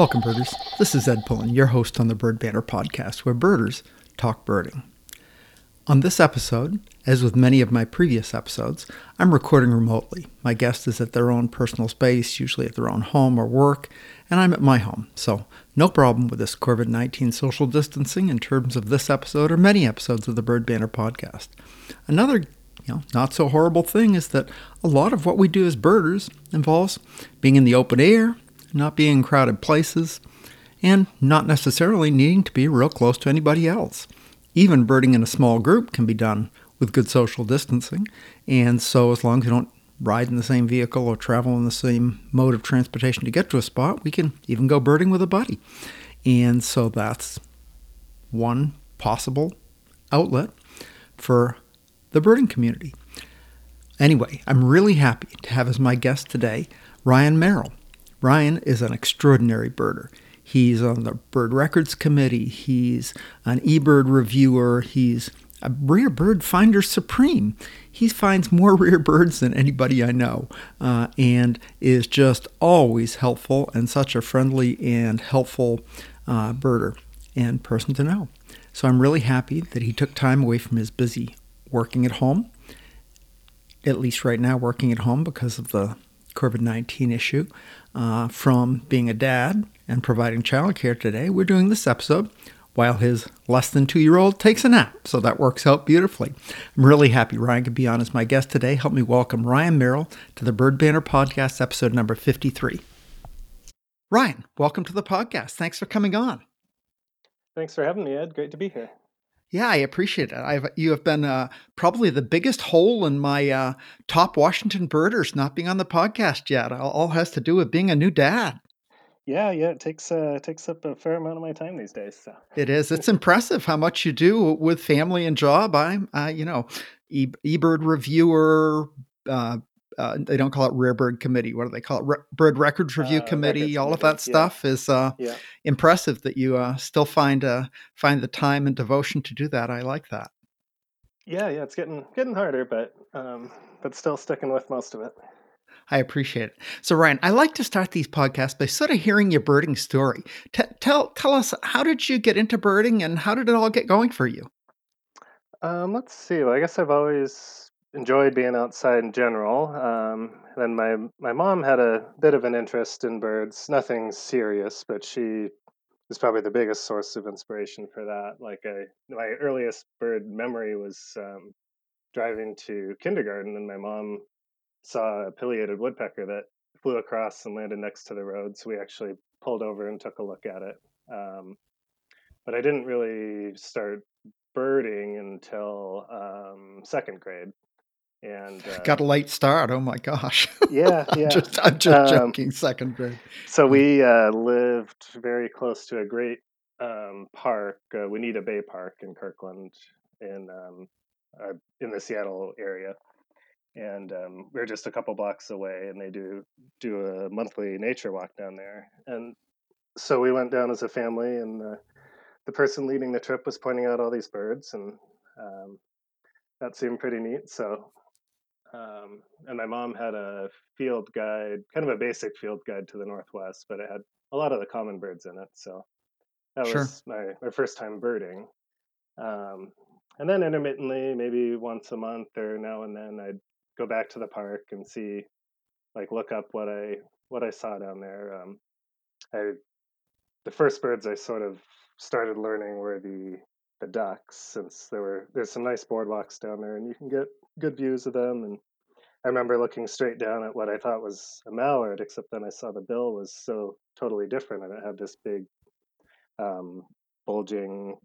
Welcome, birders. This is Ed Pullen, your host on the Bird Banter podcast, where birders talk birding. On this episode, as with many of my previous episodes, I'm recording remotely. My guest is at their own personal space, usually at their own home or work, and I'm at my home. So, no problem with this COVID 19 social distancing in terms of this episode or many episodes of the Bird Banter podcast. Another you know, not so horrible thing is that a lot of what we do as birders involves being in the open air, not being in crowded places, and not necessarily needing to be real close to anybody else. Even birding in a small group can be done with good social distancing, and so as long as you don't ride in the same vehicle or travel in the same mode of transportation to get to a spot, we can even go birding with a buddy. And so that's one possible outlet for the birding community. Anyway, I'm really happy to have as my guest today Ryan Merrill. Ryan is an extraordinary birder. He's on the Bird Records Committee. He's an eBird reviewer. He's a rare bird finder supreme. He finds more rare birds than anybody I know uh, and is just always helpful and such a friendly and helpful uh, birder and person to know. So I'm really happy that he took time away from his busy working at home, at least right now, working at home because of the COVID 19 issue, uh, from being a dad and providing childcare today. We're doing this episode while his less than two year old takes a nap. So that works out beautifully. I'm really happy Ryan could be on as my guest today. Help me welcome Ryan Merrill to the Bird Banter Podcast, episode number 53. Ryan, welcome to the podcast. Thanks for coming on. Thanks for having me, Ed. Great to be here. Yeah, I appreciate it. I've, you have been uh, probably the biggest hole in my uh, top Washington birders not being on the podcast yet. All, all has to do with being a new dad. Yeah, yeah, it takes uh, takes up a fair amount of my time these days. So it is. It's impressive how much you do with family and job. I'm, uh, you know, e- eBird reviewer, uh, they don't call it Rare Bird Committee. What do they call it? Re- Bird Records Review uh, Committee. Records all of that stuff yeah. is uh, yeah. impressive that you uh, still find uh, find the time and devotion to do that. I like that. Yeah, yeah, it's getting getting harder, but um, but still sticking with most of it. I appreciate it. So, Ryan, I like to start these podcasts by sort of hearing your birding story. T- tell tell us how did you get into birding and how did it all get going for you? Um, let's see. Well, I guess I've always enjoyed being outside in general. Um, then my my mom had a bit of an interest in birds, nothing serious, but she was probably the biggest source of inspiration for that. Like I, my earliest bird memory was um, driving to kindergarten, and my mom saw a pileated woodpecker that flew across and landed next to the road. So we actually pulled over and took a look at it. Um, but I didn't really start birding until um, second grade and uh, got a late start. Oh my gosh! Yeah, yeah. I'm just, I'm just um, joking. Second grade. So we uh, lived very close to a great um, park, uh, Juanita Bay Park in Kirkland, in um, uh, in the Seattle area, and um, we are just a couple blocks away. And they do do a monthly nature walk down there, and so we went down as a family, and the the person leading the trip was pointing out all these birds, and um, that seemed pretty neat. So um, and my mom had a field guide, kind of a basic field guide to the Northwest, but it had a lot of the common birds in it. So that sure. was my, my first time birding. Um, and then intermittently, maybe once a month or now and then, I'd go back to the park and see, like, look up what I what I saw down there. Um, I the first birds I sort of started learning were the the ducks, since there were there's some nice boardwalks down there, and you can get good views of them. And I remember looking straight down at what I thought was a mallard, except then I saw the bill was so totally different, and it had this big um, bulging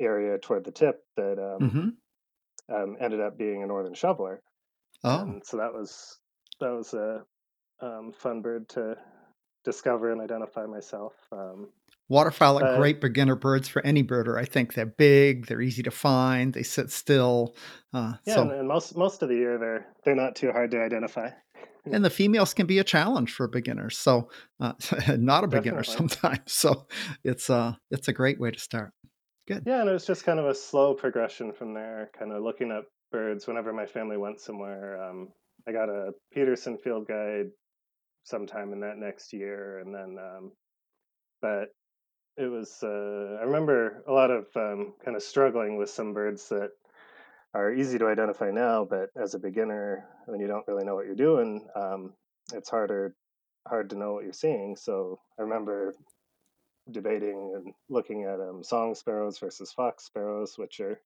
area toward the tip that um, mm-hmm. um, ended up being a northern shoveler. Oh, and so that was that was a um, fun bird to discover and identify myself. Um, Waterfowl are uh, great beginner birds for any birder. I think they're big, they're easy to find, they sit still. Uh, yeah, so. and, most most of the year they're they're not too hard to identify. And the females can be a challenge for beginners, so uh, not a beginner sometimes. So it's uh it's a great way to start. Good. Yeah, and it was just kind of a slow progression from there. Kind of looking at birds whenever my family went somewhere. Um, I got a Peterson field guide sometime in that next year, and then um, but it was. Uh, I remember a lot of um, kind of struggling with some birds that are easy to identify now, but as a beginner, when you don't really know what you're doing, um, it's harder hard to know what you're seeing. So I remember debating and looking at um, song sparrows versus fox sparrows, which are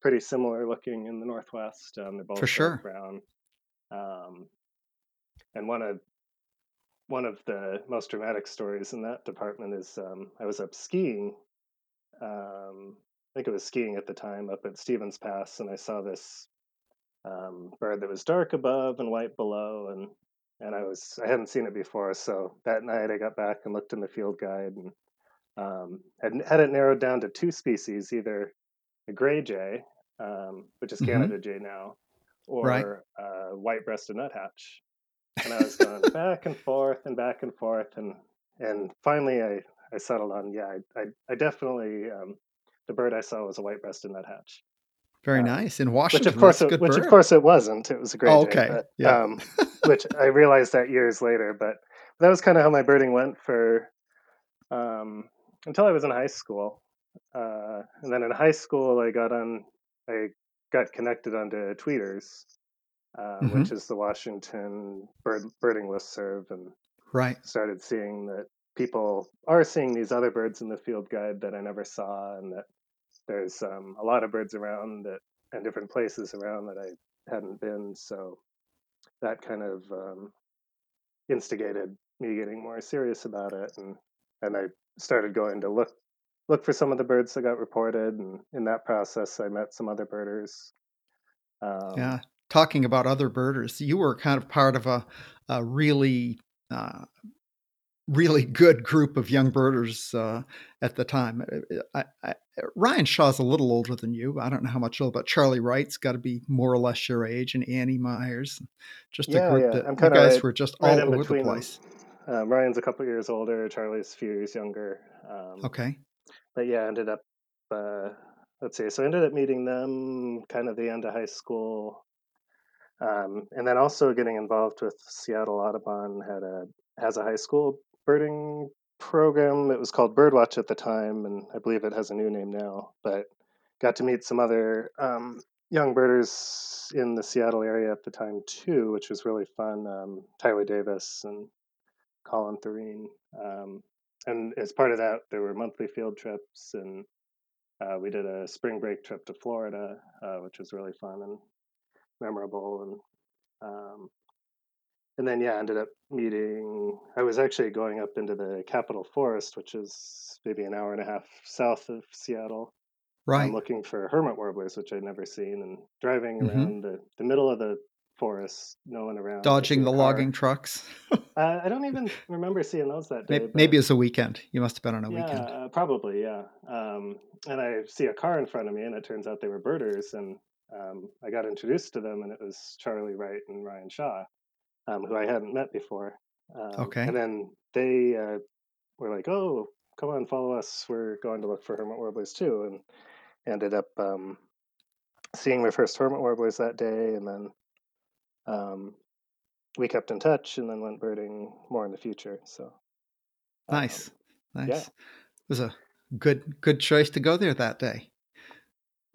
pretty similar looking in the northwest. Um, they're both For sure. brown. Um, and one of one of the most dramatic stories in that department is um, I was up skiing. Um, I think it was skiing at the time up at Stevens Pass, and I saw this um, bird that was dark above and white below, and and I was I hadn't seen it before. So that night I got back and looked in the field guide and um, had had it narrowed down to two species, either a gray jay, um, which is Mhm. Canada jay now, Right. or uh, white-breasted nuthatch. And I was going back and forth and back and forth, and and finally I I settled on yeah I I, I definitely um, the bird I saw was a white-breasted nuthatch. Very Um, nice. In Washington. which of course it, which bird. of course it wasn't it was a great. Oh, okay. but Yeah. um which i realized that years later but that was kind of how my birding went for um until i was in high school uh and then in high school i got on i got connected onto tweeters uh, Mhm. which is the washington bird birding listserv and Right. started seeing that people are seeing these other birds in the field guide that I never saw, and that there's um, a lot of birds around that and different places around that I hadn't been. So that kind of um, instigated me getting more serious about it, and and I started going to look look for some of the birds that got reported, and in that process, I met some other birders. Um, Yeah. Talking about other birders, you were kind of part of a, a really, uh, really good group of young birders uh, at the time. Uh, I, I, Ryan Shaw's a little older than you. I don't know how much older, but Charlie Wright's got to be more or less your age, and Annie Myers. Just a Yeah, group yeah, that I'm you guys right- were just right all in over the place. Um, Ryan's a couple years older. Charlie's a few years younger. Um, Okay. but yeah, I ended up, uh, let's see, so I ended up meeting them kind of the end of high school. Um, and then also getting involved with Seattle Audubon had a, has a high school birding program. It was called Birdwatch at the time, and I believe it has a new name now, but got to meet some other, um, young birders in the Seattle area at the time too, which was really fun. Um, Tyler Davis and Colin Thurine. Um, and as part of that, there were monthly field trips, and uh, we did a spring break trip to Florida, uh, which was really fun and memorable. And um, and then yeah, ended up meeting. I was actually going up into the Capitol Forest, which is maybe an hour and a half south of Seattle. Right. I'm looking for hermit warblers, which I'd never seen, and driving Mhm. around the, the middle of the forest, no one around. Dodging the car. logging trucks. Uh, I don't even remember seeing those that day. Maybe, but- maybe it was a weekend. You must have been on a yeah, weekend. uh, probably, yeah. Um, and I see a car in front of me, and it turns out they were birders, and um, I got introduced to them, and it was Charlie Wright and Ryan Shaw, um, who I hadn't met before. Um, Okay. And then they uh, were like, "Oh, come on, follow us. We're going to look for hermit warblers too," and ended up um, seeing my first hermit warblers that day, and then um, we kept in touch, and then went birding more in the future. So um, Nice. Nice. yeah. It was a good good choice to go there that day.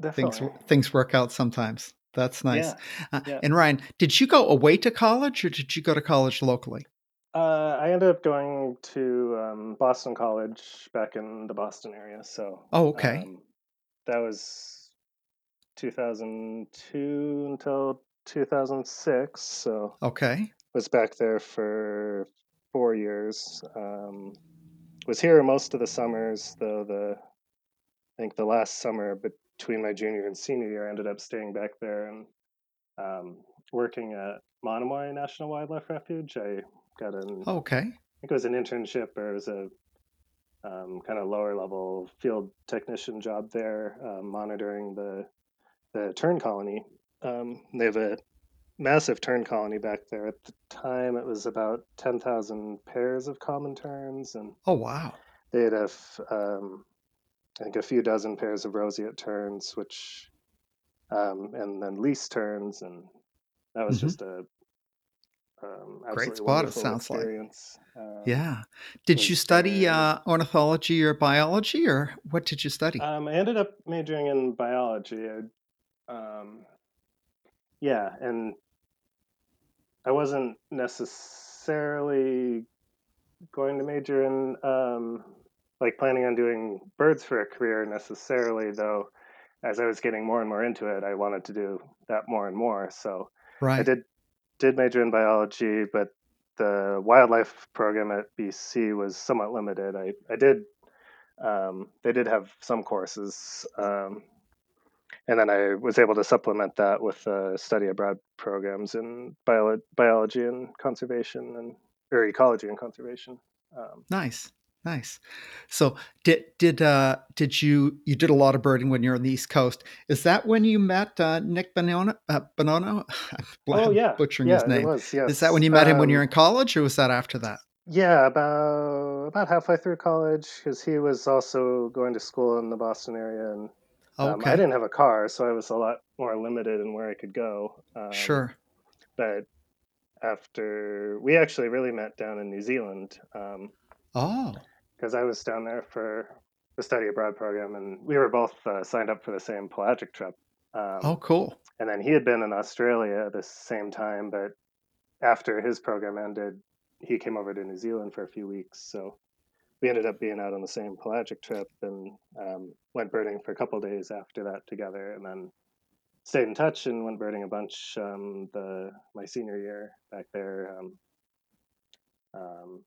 Things definitely. things work out sometimes. That's nice. Yeah. Uh, yeah. And Ryan, did you go away to college or did you go to college locally? Uh, I ended up going to um, Boston College back in the Boston area. So, Oh, okay. um, that was 2002 until 2006. So, Okay. was back there for four years. Um, was here most of the summers, though. The I think the last summer between my junior and senior year, I ended up staying back there and um, working at Monomoy National Wildlife Refuge. I got an Okay. I think it was an internship or it was a um, kind of lower level field technician job there, um, monitoring the the tern colony. Um, they have a massive tern colony back there. At the time, it was about ten thousand pairs of common terns, and Oh, wow. they had a f- um, I think a few dozen pairs of roseate terns, which um, and then least terns, and that was Mhm. just a um, Great spot, it sounds like. experience. Um, Yeah. Did you study uh, ornithology or biology, or what did you study? Um, I ended up majoring in biology. I, um, yeah, and I wasn't necessarily going to major in um, like planning on doing birds for a career necessarily, though. As I was getting more and more into it, I wanted to do that more and more. So I did did major in biology, but the wildlife program at BC was somewhat limited. I I did um, they did have some courses, um, and then I was able to supplement that with uh, study abroad programs in bio- biology and conservation and or ecology and conservation. Um, Nice. Nice. So did did uh did you you did a lot of birding when you're on the East Coast? Is that when you met uh, Nick Bonomo? Uh, Bonomo? oh yeah, butchering yeah, his name. was Is that when you met him when you were Um, in college, or was that after that? yeah, about about halfway through college, because he was also going to school in the Boston area, and um, I didn't have a car, so I was a lot more limited in where I could go. Um, Sure. but after we actually really met down in New Zealand, Oh, because I was down there for the study abroad program, and we were both uh, signed up for the same pelagic trip. oh, Um, cool. and then he had been in Australia at the same time, but after his program ended, he came over to New Zealand for a few weeks. So we ended up being out on the same pelagic trip and um, went birding for a couple days after that together, and then stayed in touch and went birding a bunch um, the my senior year back there. Um, um,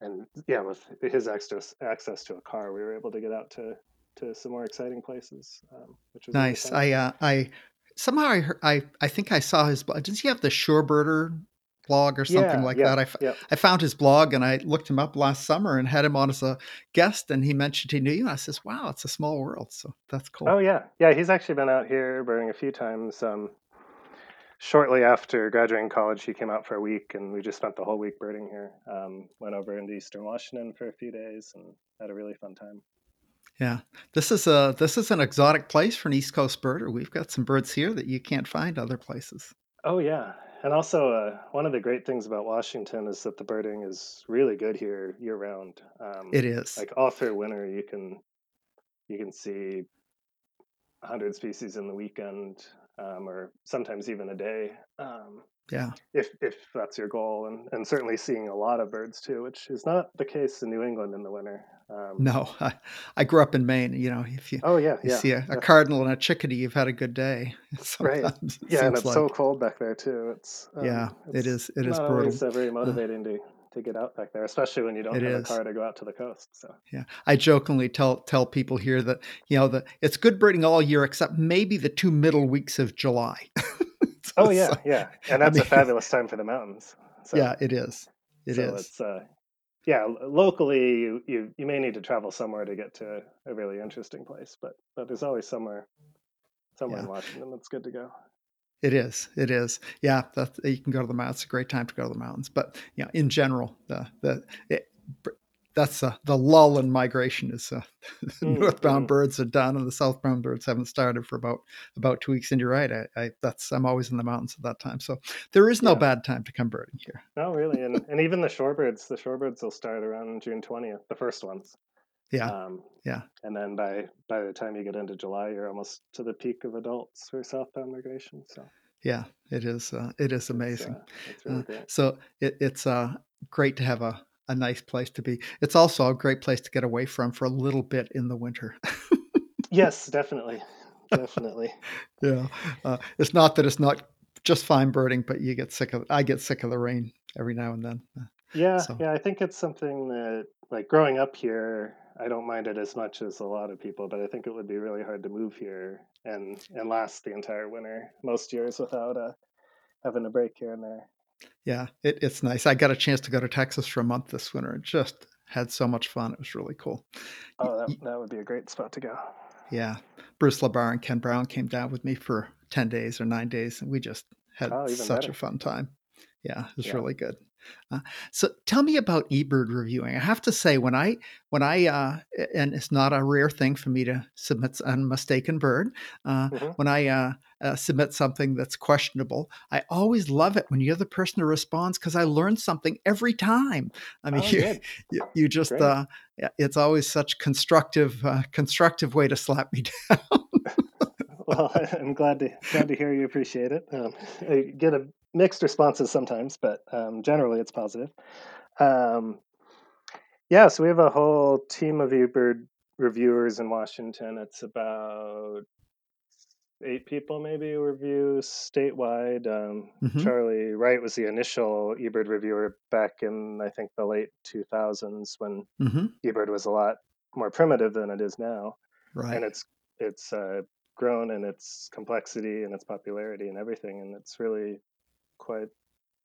and yeah, with his access access to a car, we were able to get out to to some more exciting places, um, which was Nice. I uh, I somehow I heard, I I think I saw his blog. Does he have the Shorebirder blog or something Yeah, like yeah, that? I, f- yeah. I found his blog and I looked him up last summer and had him on as a guest and he mentioned he knew you. And I says, "Wow, it's a small world." So that's cool. Oh yeah, yeah. He's actually been out here birding a few times. Um, shortly after graduating college, he came out for a week, and we just spent the whole week birding here. Um, went over into Eastern Washington for a few days and had a really fun time. Yeah, this is a this is an exotic place for an East Coast birder. We've got some birds here that you can't find other places. Oh yeah, and also uh, one of the great things about Washington is that the birding is really good here year round. Um, It is. like all through winter, you can you can see hundred species in the weekend, um, or sometimes even a day. Um, Yeah. if if that's your goal, and and certainly seeing a lot of birds too, which is not the case in New England in the winter. Um, No, I, I grew up in Maine. You know, if you oh yeah, you yeah, see a, a yeah, cardinal and a chickadee, you've had a good day. right. It Yeah, and it's so cold back there too. It's Yeah, um, it it's is. It is brutal. always uh, very Uh, motivating to to get out back there, especially when you don't it have a car to go out to the coast. So Yeah, I jokingly tell tell people here that you know that it's good birding all year except maybe the two middle weeks of July. so oh yeah, like, yeah, and I that's a fabulous time for the mountains. So yeah, it is. It so is. it's uh yeah, locally you, you you may need to travel somewhere to get to a really interesting place, but but there's always somewhere somewhere in Washington that's good to go. It is. It is. Yeah, that you can go to the mountains. It's a great time to go to the mountains. But you know, in general, the the it, that's uh, the lull in migration is uh, the Mm, northbound mm. birds are done and the southbound birds haven't started for about about two weeks. And you're right. I, I that's I'm always in the mountains at that time, so there is no Yeah. bad time to come birding here. Oh really? And and even the shorebirds, the shorebirds will start around June twentieth, the first ones. Yeah, Um, yeah. and then by by the time you get into July, you're almost to the peak of adults for southbound migration. So Yeah, it is. Uh, it is it's amazing. uh, it's Uh, really great. so it, it's uh, great to have a, a nice place to be. It's also a great place to get away from for a little bit in the winter. Yes, definitely, definitely. yeah, uh, it's not that it's not just fine birding, but you get sick of. I get sick of the rain every now and then. Uh, Yeah, So yeah. I think it's something that, like, growing up here, I don't mind it as much as a lot of people, but I think it would be really hard to move here and and last the entire winter most years without uh, having a break here and there. yeah, it, it's nice. I got a chance to go to Texas for a month this winter. and just had so much fun. It was really cool. Oh, that that would be a great spot to go. Yeah, Bruce LaBar and Ken Brown came down with me for ten days or nine days, and we just had Oh, such a fun time. Yeah, it was Yeah. really good. Uh, so tell me about eBird reviewing. I have to say, when I when I uh, and it's not a rare thing for me to submit a mistaken bird. Uh, hmm when I uh, uh, submit something that's questionable, I always love it when you're the person who responds because I learn something every time. I mean, Oh, you you, you just uh, it's always such constructive uh, constructive way to slap me down. Well, I'm glad to glad to hear you appreciate it. Um, I get a mixed responses sometimes, but um, generally it's positive. Um, yeah, so we have a whole team of eBird reviewers in Washington. It's about eight people maybe review statewide. Um, hmm Charlie Wright was the initial eBird reviewer back in I think the late 2000s when hmm eBird was a lot more primitive than it is now, Right. and it's it's uh, grown in its complexity and its popularity and everything, and it's really quite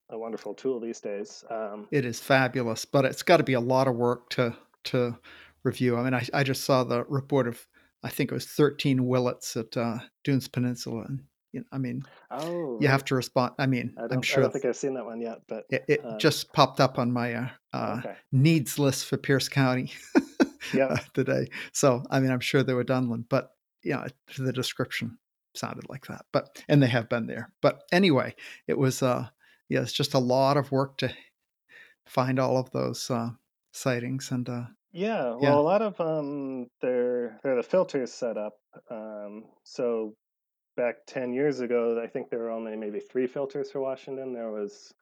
a wonderful tool these days. Um, It is fabulous, but it's got to be a lot of work to to review. I mean, I, I just saw the report of I think it was 13 willets at uh, Dunes Peninsula, and you know, I mean, oh, you have to respond. I mean, I I'm don't I don't think I've seen that one yet, but it, it um, just popped up on my uh, uh, okay. needs list for Pierce County Yep. uh, today. So, I mean, I'm sure they were Dunlin, but yeah, the description sounded like that. But and they have been there. But anyway, it was uh, yeah, it's just a lot of work to find all of those uh, sightings and uh, Yeah, yeah. well, a lot of um, they're they're the filters set up. Um, so back 10 years ago, I think there were only maybe three filters for Washington. There was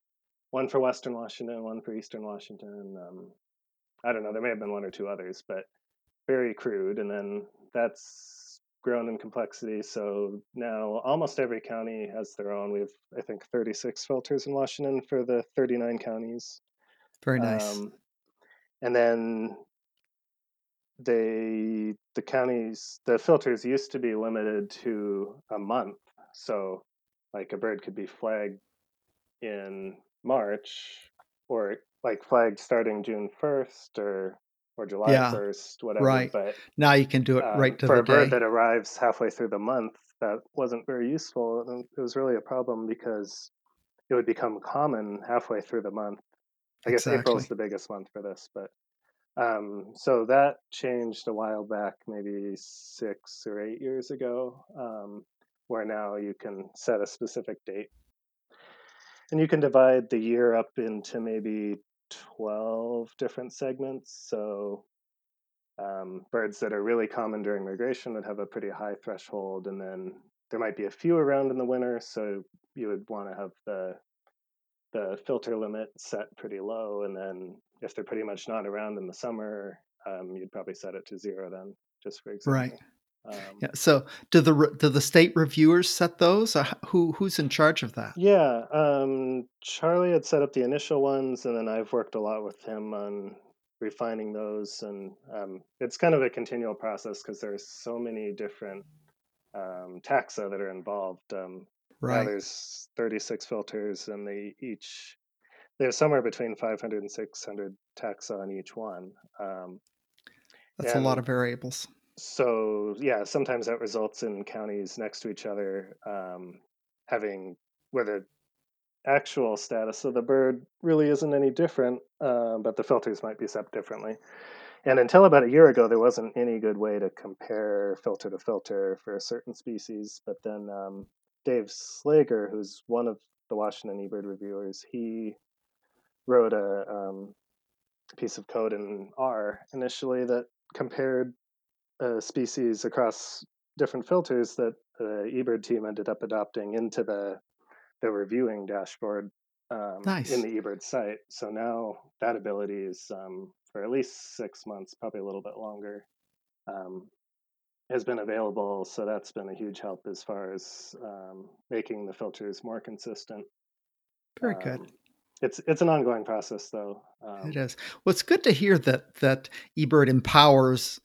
one for Western Washington, one for Eastern Washington. Um, I don't know, there may have been one or two others, but very crude. And then that's grown in complexity. So now almost every county has their own. We have, I think, 36 filters in Washington for the 39 counties. Very nice. Um, and then they the counties the filters used to be limited to a month so like a bird could be flagged in march or like flagged starting june 1st or or july Yeah, 1st whatever right. but Now you can do it um, right to for the a bird that arrives halfway through the month that wasn't very useful and it was really a problem because it would become common halfway through the month i guess april is the biggest month for this but um, so that changed a while back, maybe six or eight years ago, um, where now you can set a specific date. And you can divide the year up into maybe 12 different segments. So um, birds that are really common during migration would have a pretty high threshold, and then there might be a few around in the winter, so you would want to have the the filter limit set pretty low, and then if they're pretty much not around in the summer, um, you'd probably set it to zero then, just for example. Right. Um, Yeah. So do the do the state reviewers set those? Who who's in charge of that? yeah, um, Charlie had set up the initial ones, and then I've worked a lot with him on refining those, and um, it's kind of a continual process because there's so many different um, taxa that are involved. Um, Right. there's 36 filters, and they each there's somewhere between 500 and 600 taxa on each one. Um, That's a lot of variables. So, yeah, sometimes that results in counties next to each other um, having where the actual status of the bird really isn't any different, uh, but the filters might be set differently. And until about a year ago, there wasn't any good way to compare filter to filter for a certain species. But then um, Dave Slager, who's one of the Washington eBird reviewers, he wrote a um, piece of code in R initially that compared uh, species across different filters that the eBird team ended up adopting into the the reviewing dashboard um, in the eBird site. So now that ability is um, for at least six months, probably a little bit longer, um, has been available. So that's been a huge help as far as um, making the filters more consistent. Very good. Um, it's it's an ongoing process though. It Um, is. Well, it's good to hear that that eBird empowers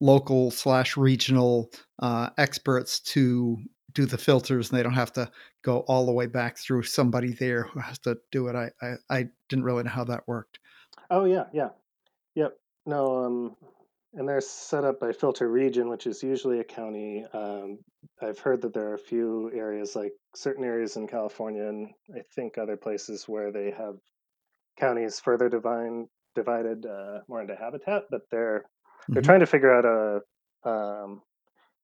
local slash regional uh, experts to do the filters, and they don't have to go all the way back through somebody there who has to do it. I I, I didn't really know how that worked. oh yeah, yeah, yep. No, um, and they're set up by filter region, which is usually a county. Um, I've heard that there are a few areas, like certain areas in California, and I think other places where they have counties further divine, divided uh, more into habitat, but they're they're Mhm. trying to figure out a um,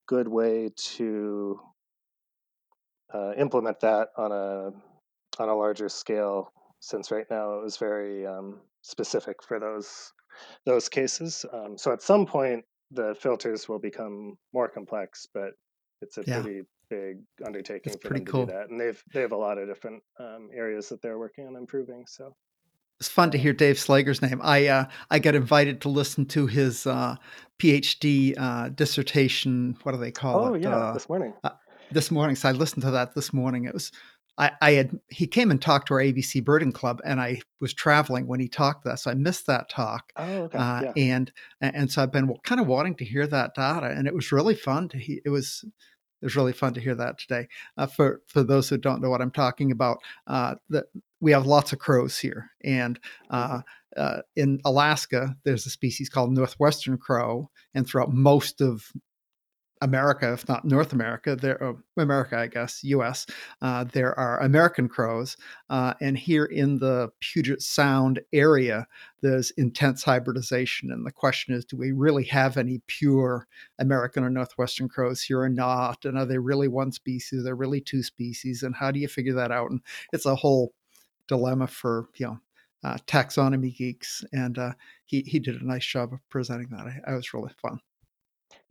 good way to uh, implement that on a on a larger scale. Since right now it was very um, specific for those those cases. Um, so at some point the filters will become more complex, but it's a Yeah. pretty big undertaking It's for them to cool. do that, and they've they have a lot of different um, areas that they're working on improving. So It's fun to hear Dave Slager's name. I uh, I got invited to listen to his uh, PhD uh, dissertation. What do they call oh it? yeah, Uh, this morning. uh, this morning. So I listened to that this morning. It was I, I had he came and talked to our ABC Birding Club, and I was traveling when he talked that, so I missed that talk. Oh okay, Uh, yeah. and and so I've been kind of wanting to hear that data, and it was really fun to he, it was it was really fun to hear that today. Uh, for for those who don't know what I'm talking about, uh, we have lots of crows here, and uh, uh, in Alaska, there's a species called northwestern crow, and throughout most of America, if not North America, there uh, America, I guess, U.S. Uh, there are American crows, uh, and here in the Puget Sound area, there's intense hybridization. And the question is, do we really have any pure American or Northwestern crows here or not? And are they really one species? Are they really two species? And how do you figure that out? And it's a whole dilemma for you know. Uh, taxonomy geeks, and uh, he he did a nice job of presenting that. I, I was really fun.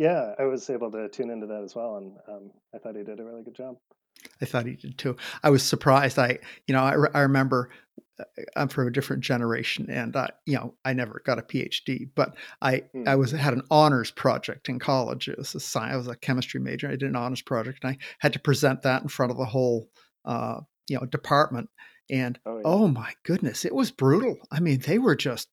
Yeah, I was able to tune into that as well, and um, I thought he did a really good job. I thought he did too. I was surprised. I, you know, I, re- I remember uh, I'm from a different generation, and uh, you know, I never got a PhD, but I, I was hmm had an honors project in college. It was a science. I was a chemistry major. I did an honors project, and I had to present that in front of the whole, uh, you know, department. And Oh yeah. oh my goodness, it was brutal. I mean, they were just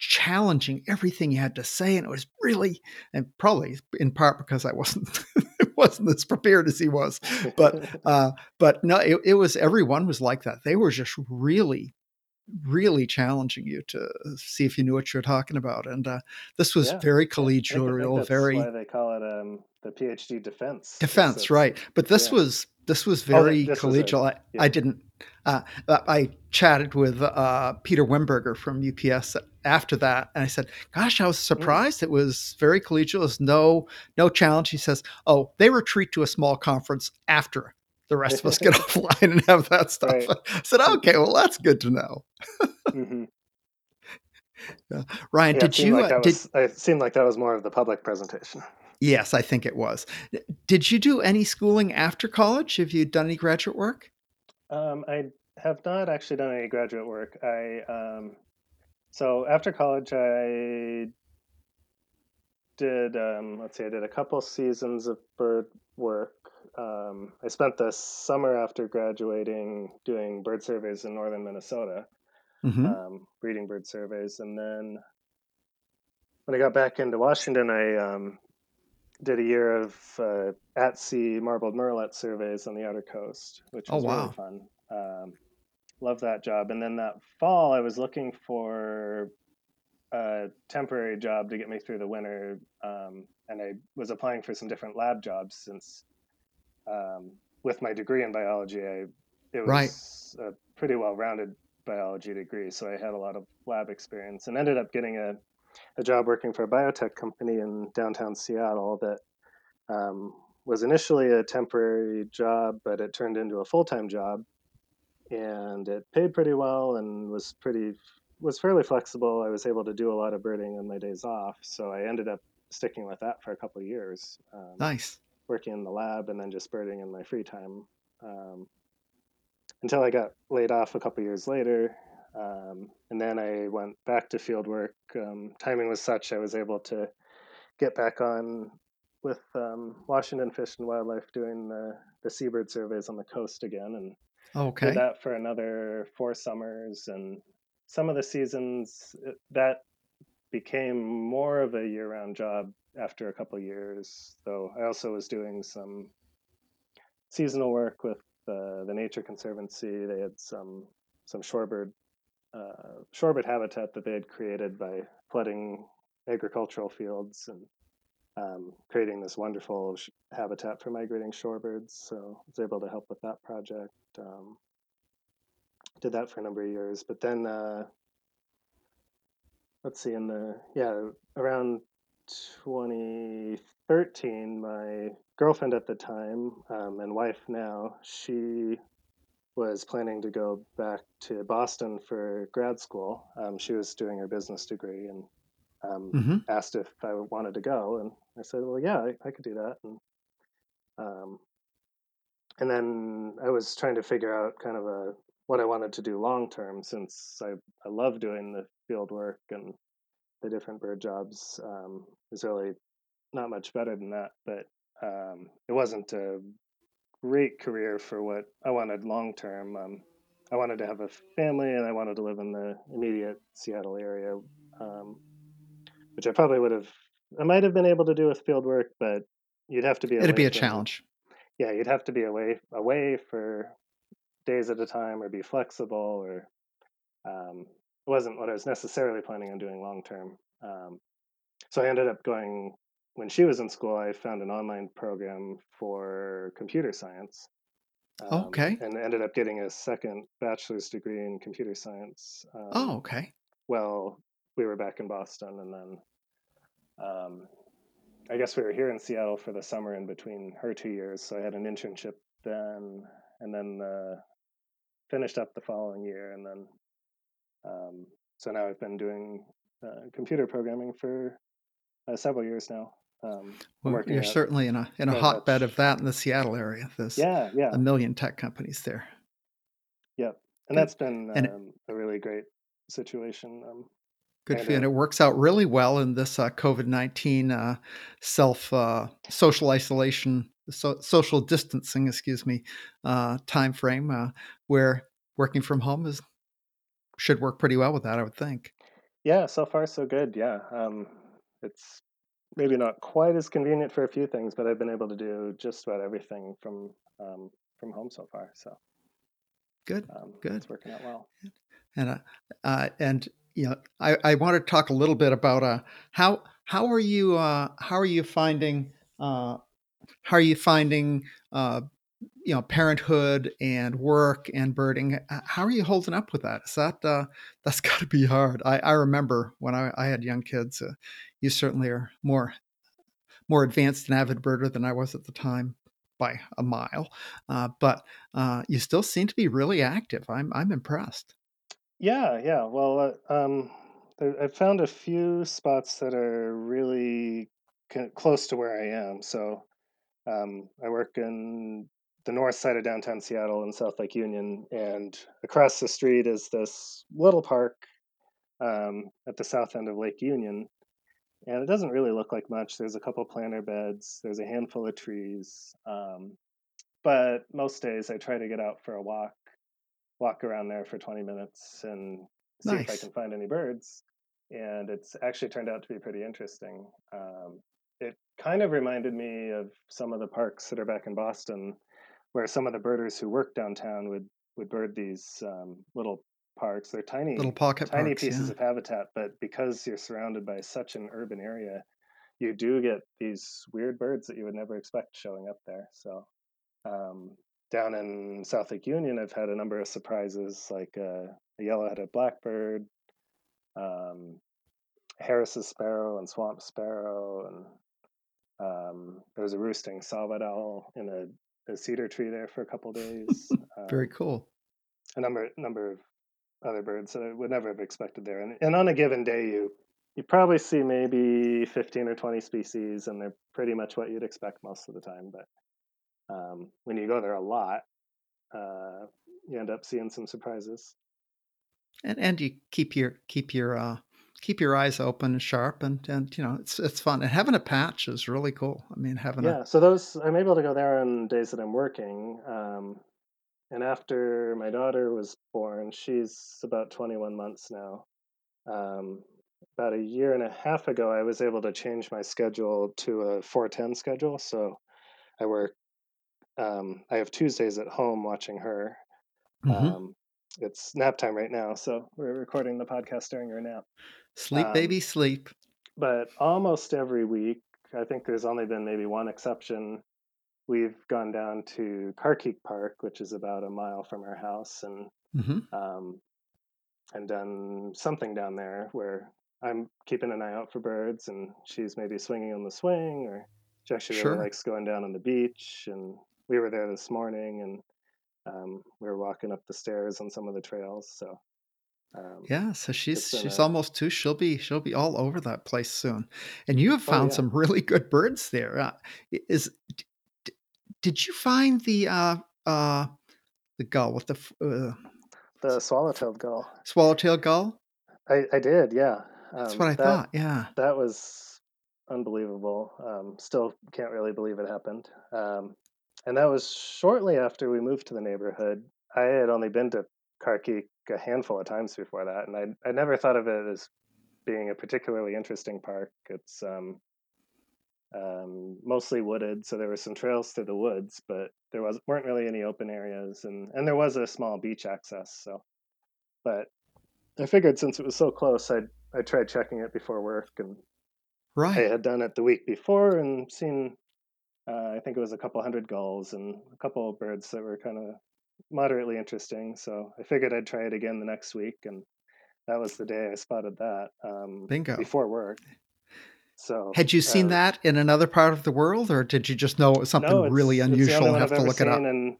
challenging everything you had to say, and it was really, and probably in part because I wasn't wasn't as prepared as he was, but uh, but no, it, it was everyone was like that. They were just really, really challenging you to see if you knew what you were talking about. And uh, this was yeah, very yeah. I think I collegial, very why they call it um, the PhD defense. Defense, it's right? But this yeah. was this was Oh, very this was a collegial. I. I didn't. Uh, uh, I chatted with uh, Peter Wimberger from UPS after that, and I said, "Gosh, I was Mm. surprised. It was very collegial. There's no no challenge." He says, "Oh, they retreat to a small conference after the rest of us get offline and have that stuff." right. I said, "Okay, well, that's good to know." hmm Yeah. Ryan, Yeah, did you like uh, did? was. It seemed like that was more of the public presentation. Yes, I think it was. Did you do any schooling after college? Have you done any graduate work? Um, I have not actually done any graduate work. I um, so after college, I did. Um, let's see, I did a couple seasons of bird work. Um, I spent the summer after graduating doing bird surveys in northern Minnesota, hmm um, breeding bird surveys, and then when I got back into Washington, I um, did a year of uh, at sea marbled murrelet surveys on the outer coast, which Oh was really fun. Um, loved that job. And then that fall, I was looking for a temporary job to get me through the winter, um, and I was applying for some different lab jobs since um, with my degree in biology, I it Right. was a pretty well-rounded biology degree, so I had a lot of lab experience, and ended up getting a a job working for a biotech company in downtown Seattle that um, was initially a temporary job, but it turned into a full time job, and it paid pretty well and was pretty was fairly flexible. I was able to do a lot of birding on my days off, so I ended up sticking with that for a couple of years, um, Nice. working in the lab and then just birding in my free time. Um, until I got laid off a couple years later. Um, and then I went back to field work. Um, timing was such I was able to get back on with um, Washington Fish and Wildlife doing the, the seabird surveys on the coast again and did that for another four summers. And some of the seasons uh, that became more of a year round job after a couple of years, though I also was doing some seasonal work with uh, the Nature Conservancy. They had some some shorebird uh, shorebird habitat that they had created by flooding agricultural fields and um, creating this wonderful sh- habitat for migrating shorebirds. So I was able to help with that project. Um, did that for a number of years, but then uh, let's see, in the yeah around 2013, my girlfriend at the time um, and wife now, she was planning to go back to Boston for grad school. Um, she was doing her business degree and um, hmm asked if I wanted to go, and I said, "Well, yeah, I, I could do that." And um, and then I was trying to figure out kind of a what I wanted to do long term, since I I love doing the field work and the different bird jobs. Um, is really not much better than that, but um, it wasn't a great career for what I wanted long term. Um, I wanted to have a family and I wanted to live in the immediate Seattle area, um, which I probably would have, I might have been able to do with field work, but you'd have to be It'd be a from, challenge. yeah, you'd have to be away away for days at a time or be flexible or um, it wasn't what I was necessarily planning on doing long term. Um, so I ended up going when she was in school. I found an online program for computer science, Oh, um, okay. and ended up getting a second bachelor's degree in computer science. Oh, Um, okay. well, we were back in Boston, and then um, I guess we were here in Seattle for the summer in between her two years. So I had an internship then, and then uh, finished up the following year, and then um, so now I've been doing uh, computer programming for uh, several years now. Um, Well, working you're certainly in a in a hotbed of that in the Seattle area. There's yeah, yeah, a million tech companies there. yep, and that's been And it, um, a really great situation. Um, good for you. And it works out really well in this uh, COVID 19 uh, self uh, social isolation, so, social distancing, excuse me, uh, time frame uh, where working from home is should work pretty well with that, I would think. yeah, so far so good. Yeah, um, it's maybe not quite as convenient for a few things, but I've been able to do just about everything from um, from home so far. So Good, um, good. it's working out well. And uh, uh, and you know, I, I want to talk a little bit about uh, how how are you uh, how are you finding uh, how are you finding uh, you know parenthood and work and birding how are you holding up with that is that uh, that's got to be hard I, I remember when I, I had young kids uh, you certainly are more more advanced and avid birder than I was at the time by a mile uh, but uh, you still seem to be really active I'm I'm impressed Yeah, yeah. Well, uh, um, I've found a few spots that are really close to where I am. So um, I work in the north side of downtown Seattle in South Lake Union, and across the street is this little park um, at the south end of Lake Union. And it doesn't really look like much. There's a couple planter beds, there's a handful of trees. Um, but most days I try to get out for a walk, walk around there for 20 minutes and see if I can find any birds. And it's actually turned out to be pretty interesting. Um, it kind of reminded me of some of the parks that are back in Boston, where some of the birders who work downtown would would bird these um, little parks. They're tiny, little pocket tiny parks pieces yeah of habitat, but because you're surrounded by such an urban area, you do get these weird birds that you would never expect showing up there. So um, down in South Lake Union, I've had a number of surprises, like uh, a yellow-headed blackbird, um, Harris's sparrow, and swamp sparrow, and um, there was a roosting saw-whet owl in a, a cedar tree there for a couple days. very Um, cool a number number of other birds that I would never have expected there. And, and on a given day, you you probably see maybe 15 or 20 species, and they're pretty much what you'd expect most of the time. But um, when you go there a lot, uh, you end up seeing some surprises. and and you keep your keep your uh keep your eyes open and sharp and and you know it's it's fun and having a patch is really cool i mean having a Yeah, so those I'm able to go there on days that I'm working. Um, and after my daughter was born, she's about 21 months now. Um, about a year and a half ago, I was able to change my schedule to a 410 schedule. So I work, um, I have Tuesdays at home watching her. Mhm. Um, it's nap time right now, so we're recording the podcast during her nap. sleep Um, baby sleep but almost every week, I think there's only been maybe one exception. We've gone down to Carkeek Park, which is about a mile from our house, and hmm um, and done something down there where I'm keeping an eye out for birds, and she's maybe swinging on the swing, or she actually really likes going down on the beach. And we were there this morning, and um, we were walking up the stairs on some of the trails. So um, Yeah, so she's she's a almost 2, she'll be she'll be all over that place soon, and you have oh found yeah, some really good birds there, uh, is did you find the, uh, uh, the gull with the uh, the swallow-tailed gull. swallowtail gull? I, I did, yeah. That's Um, what I that thought, yeah. that was unbelievable. Um, still can't really believe it happened. Um, and that was shortly after we moved to the neighborhood. I had only been to Carkeek a handful of times before that, and I I never thought of it as being a particularly interesting park. It's um, um, mostly wooded, so there were some trails through the woods, but there was weren't really any open areas, and and there was a small beach access. So, but I figured since it was so close, I'd I tried checking it before work, and I had done it the week before and seen uh, I think it was a couple hundred gulls and a couple of birds that were kind of moderately interesting. So I figured I'd try it again the next week, and that was the day I spotted that um, Bingo. before work. So Had you seen uh, that in another part of the world, or did you just know it was no, something really it's the unusual and have I've to look it up? and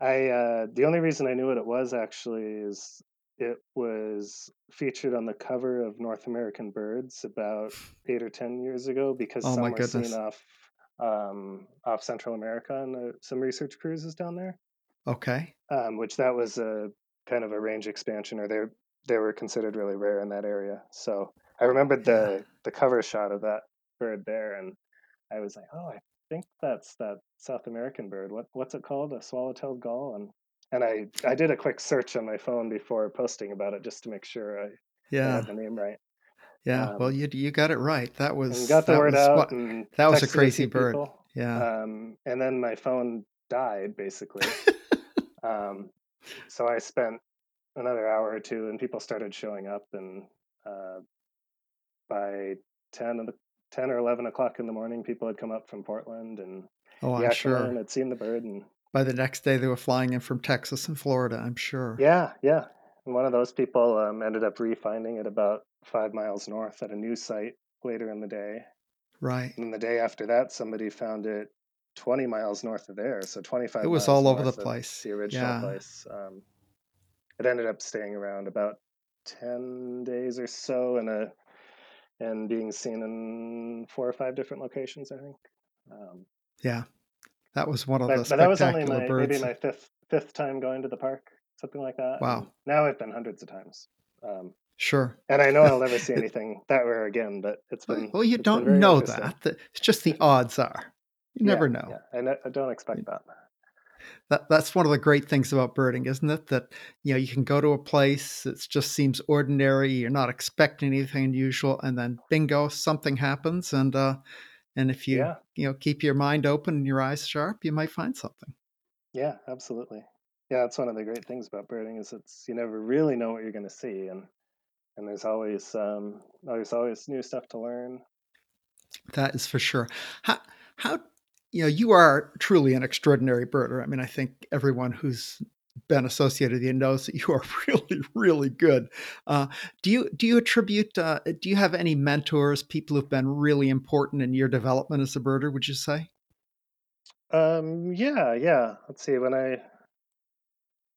I uh, the only reason I knew what it was actually is it was featured on the cover of North American Birds about eight or ten years ago because Oh some were seen off um, off Central America on uh, some research cruises down there, Okay. um, which that was a kind of a range expansion, or they they were considered really rare in that area. So I remembered the the cover shot of that bird there, and I was like, oh, I think that's that South American bird. What what's it called? A swallow-tailed gull? And and I I did a quick search on my phone before posting about it just to make sure I, I Yeah. had the name right. Yeah. Well, Um, you you got it right. That was got the word was out that was a crazy bird. people. Yeah. Um, and then my phone died basically. Um, so I spent another hour or two, and people started showing up, and uh, by ten of the ten or eleven o'clock in the morning, people had come up from Portland and Oh, I'm Yakima and had seen the bird, and By the next day, they were flying in from Texas and Florida, I'm sure. yeah, yeah. And one of those people um, ended up re-finding it about five miles north at a new site later in the day. Right. And the day after that, somebody found it 20 miles north of there, so 25 It was all over the place. the original Yeah. place. Um, it ended up staying around about 10 days or so and a and being seen in four or five different locations, I think. Um, Yeah. That was one of the but but that was only my maybe my fifth fifth time going to the park, something like that. And Wow. now I've been hundreds of times. Um, Sure. and I know I'll never see anything that rare again, but it's been well, you don't know that. that- It's just the odds are. You Yeah, never know. yeah. I, I don't expect that. That that's one of the great things about birding, isn't it? That you know you can go to a place it just seems ordinary. You're not expecting anything unusual, and then bingo, something happens. And uh, and if you Yeah, you know keep your mind open and your eyes sharp, you might find something. yeah, absolutely. Yeah, that's one of the great things about birding is it's you never really know what you're going to see, and and there's always um, there's always new stuff to learn. That is for sure. How how you know you are truly an extraordinary birder. I mean, I think everyone who's been associated with you knows that you are really really good. Uh, do you do you attribute? Uh, do you have any mentors, people who've been really important in your development as a birder? Would you say? Um, yeah, yeah. Let's see. When I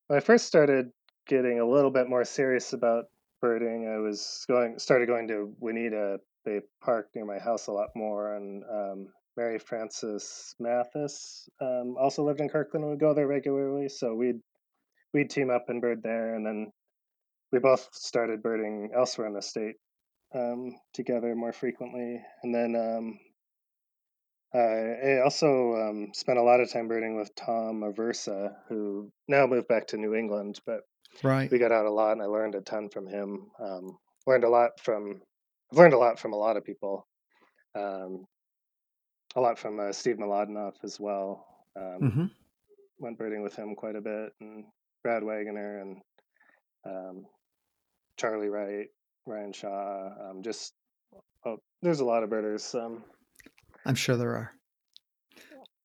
when I first started getting a little bit more serious about birding, I was going started going to Juanita Bay Park near my house a lot more, and um, Mary Frances Mathis um, also lived in Kirkland and would go there regularly. So we'd we'd team up and bird there, and then we both started birding elsewhere in the state um, together more frequently. And then um, I also um, spent a lot of time birding with Tom Aversa, who now moved back to New England, but Right. we got out a lot, and I learned a ton from him. Um, learned a lot from I've learned a lot from a lot of people. Um, a lot from uh, Steve Mlodinow as well. Um, hmm went birding with him quite a bit, and Brad Waggoner and um, Charlie Wright, Ryan Shaw. Um, just oh, there's a lot of birders. Um, I'm sure there are.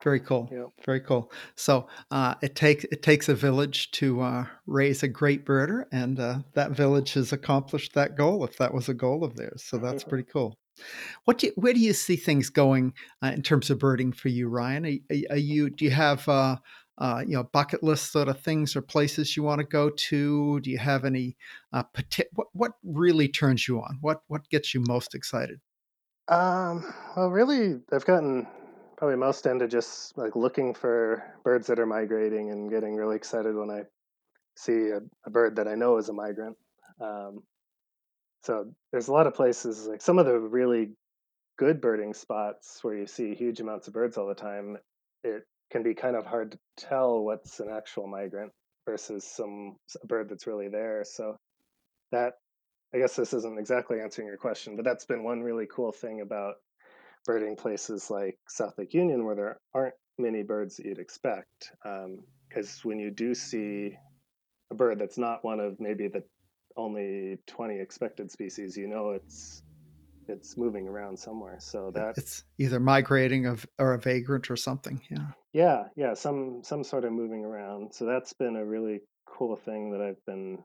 Very cool. Yep. Very cool. So uh, it takes it takes a village to uh, raise a great birder, and uh, that village has accomplished that goal. If that was a goal of theirs, so that's pretty cool. What do you, where do you see things going uh, in terms of birding for you, Ryan? Are, are you do you have uh, uh, you know bucket list sort of things or places you want to go to? Do you have any uh, what what really turns you on? What what gets you most excited? Um, well, really, I've gotten probably most into just like looking for birds that are migrating and getting really excited when I see a, a bird that I know is a migrant. Um, so there's a lot of places like some of the really good birding spots where you see huge amounts of birds all the time. It can be kind of hard to tell what's an actual migrant versus some a bird that's really there. So that I guess this isn't exactly answering your question, but that's been one really cool thing about birding places like South Lake Union where there aren't many birds that you'd expect. Because um, when you do see a bird that's not one of maybe the only 20 expected species, you know it's it's moving around somewhere. So that it's either migrating of or a vagrant or something. Yeah. Yeah, yeah, some some sort of moving around. So that's been a really cool thing that I've been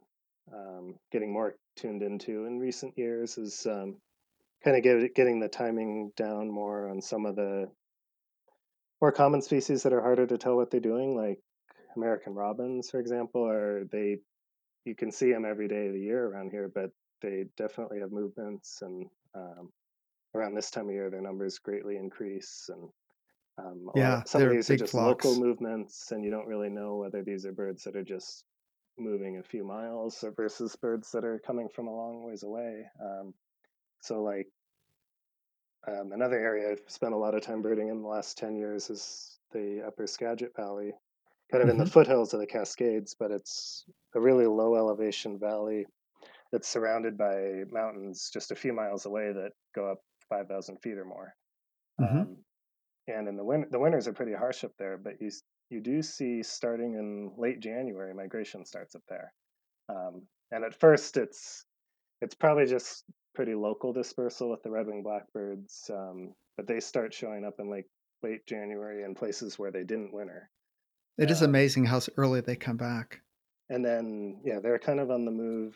um, getting more tuned into in recent years is um, kind of get, getting the timing down more on some of the more common species that are harder to tell what they're doing, like American robins, for example, are they you can see them every day of the year around here, but they definitely have movements and um, around this time of year their numbers greatly increase and um, yeah, some of these are just flocks. local movements and you don't really know whether these are birds that are just moving a few miles or versus birds that are coming from a long ways away. Um, so, like um, another area I've spent a lot of time birding in the last ten years is the Upper Skagit Valley, kind of mm-hmm. in the mm-hmm. foothills of the Cascades, but it's a really low elevation valley that's surrounded by mountains just a few miles away that go up five thousand feet or more. Mm-hmm. Um, and in the win- the winters are pretty harsh up there, but you you do see starting in late January, migration starts up there. Um, and at first, it's it's probably just pretty local dispersal with the red-winged blackbirds, um, but they start showing up in like late January in places where they didn't winter. It is amazing how early they come back. And then, yeah, they're kind of on the move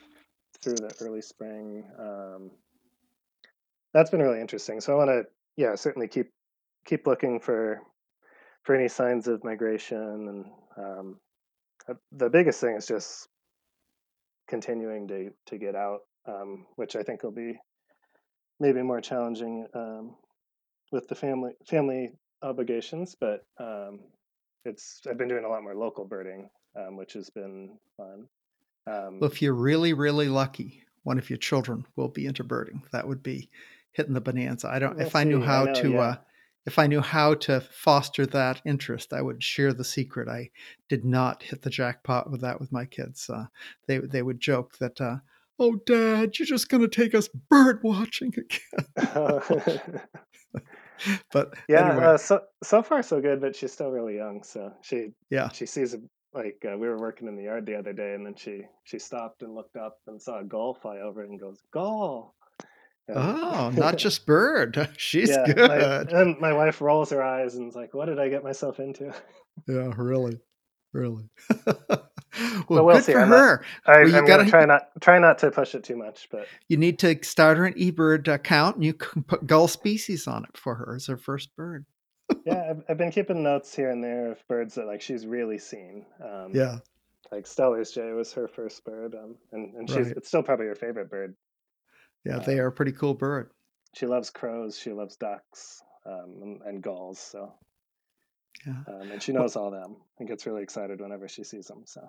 through the early spring. Um, that's been really interesting. So I want to, yeah, certainly keep keep looking for for any signs of migration. And um, uh, the biggest thing is just continuing to to get out, um, which I think will be maybe more challenging um, with the family family obligations. But um, it's I've been doing a lot more local birding, um, which has been fun. Um, well, if you're really really lucky, one of your children will be into birding. That would be hitting the bonanza. I don't. We'll if I knew how I know, to. Yeah. Uh, if I knew how to foster that interest, I would share the secret. I did not hit the jackpot with that with my kids. Uh, they they would joke that, uh, "Oh, Dad, you're just going to take us bird watching again." but yeah, anyway. uh, so so far so good. But she's still really young, so she yeah she sees a, like uh, we were working in the yard the other day, and then she she stopped and looked up and saw a gull fly over and goes gull Oh, not just bird. She's yeah, good. My, and my wife rolls her eyes and is like, "What did I get myself into?" Yeah, really, really. well, we'll good see. for I'm her. Not, I, am gonna try not try not to push it too much, but you need to start her an eBird account, and you can put gull species on it for her as her first bird. yeah, I've, I've, been keeping notes here and there of birds that like she's really seen. Um, yeah, like Steller's Jay was her first bird, um, and and she's right. it's still probably her favorite bird. Yeah, they um, are a pretty cool bird. She loves crows. She loves ducks um, and, and, gulls. So, yeah, um, and she knows well, all them and gets really excited whenever she sees them. So,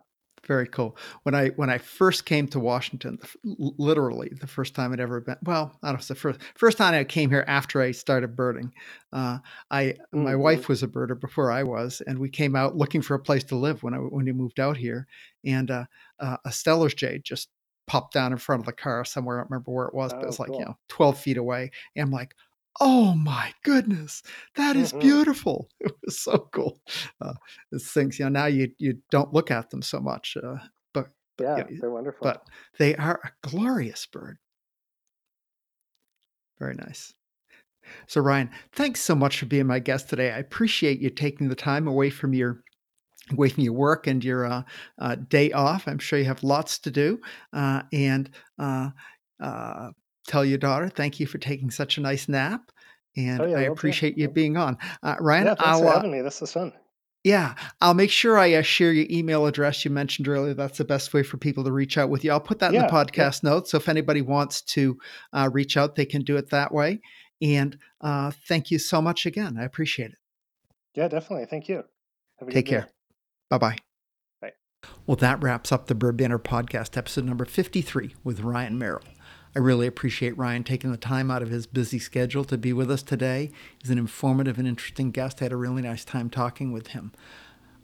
very cool. When I when I first came to Washington, literally the first time I'd ever been. Well, I don't know. The first first time I came here after I started birding. Uh, I mm-hmm. my wife was a birder before I was, and we came out looking for a place to live when I when we moved out here. And uh, uh, a Steller's jay just popped down in front of the car somewhere. I don't remember where it was, oh, but it was like, you know, 12 feet away. And I'm like, oh my goodness, that is mm-hmm. beautiful. It was so cool. Uh, it's things, you know, now you, you don't look at them so much. Uh, but, but yeah, know, they're wonderful. But they are a glorious bird. Very nice. So, Ryan, thanks so much for being my guest today. I appreciate you taking the time away from your away from your work and your uh, uh, day off. I'm sure you have lots to do. Uh, and uh, uh, tell your daughter thank you for taking such a nice nap. And Oh yeah, I appreciate you being on, uh, Ryan. Yeah, thanks I'll for uh, having me. This is fun. yeah, I'll make sure I uh, share your email address you mentioned earlier. That's the best way for people to reach out with you. I'll put that in the Yeah, podcast notes. So if anybody wants to uh, reach out, they can do it that way. And uh, thank you so much again. I appreciate it. Yeah, definitely. Thank you. Take care. Bye bye. Bye. Well, that wraps up the Bird Banter podcast, episode number 53 with Ryan Merrill. I really appreciate Ryan taking the time out of his busy schedule to be with us today. He's an informative and interesting guest. I had a really nice time talking with him.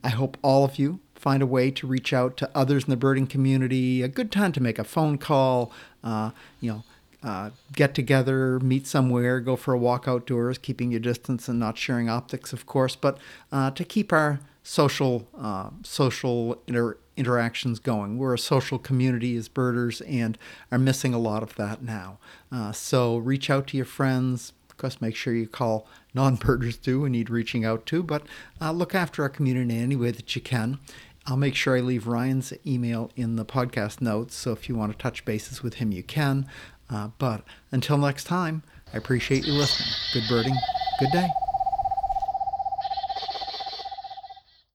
I hope all of you find a way to reach out to others in the birding community. A good time to make a phone call, uh, you know, uh, get together, meet somewhere, go for a walk outdoors, keeping your distance and not sharing optics, of course, but uh, to keep our social uh, social inter- interactions going. We're a social community as birders and are missing a lot of that now. Uh, so reach out to your friends. Of course, make sure you call non-birders too who need reaching out to, but uh, look after our community in any way that you can. I'll make sure I leave Ryan's email in the podcast notes, so if you want to touch bases with him, you can. Uh, but until next time, I appreciate you listening. Good birding. Good day.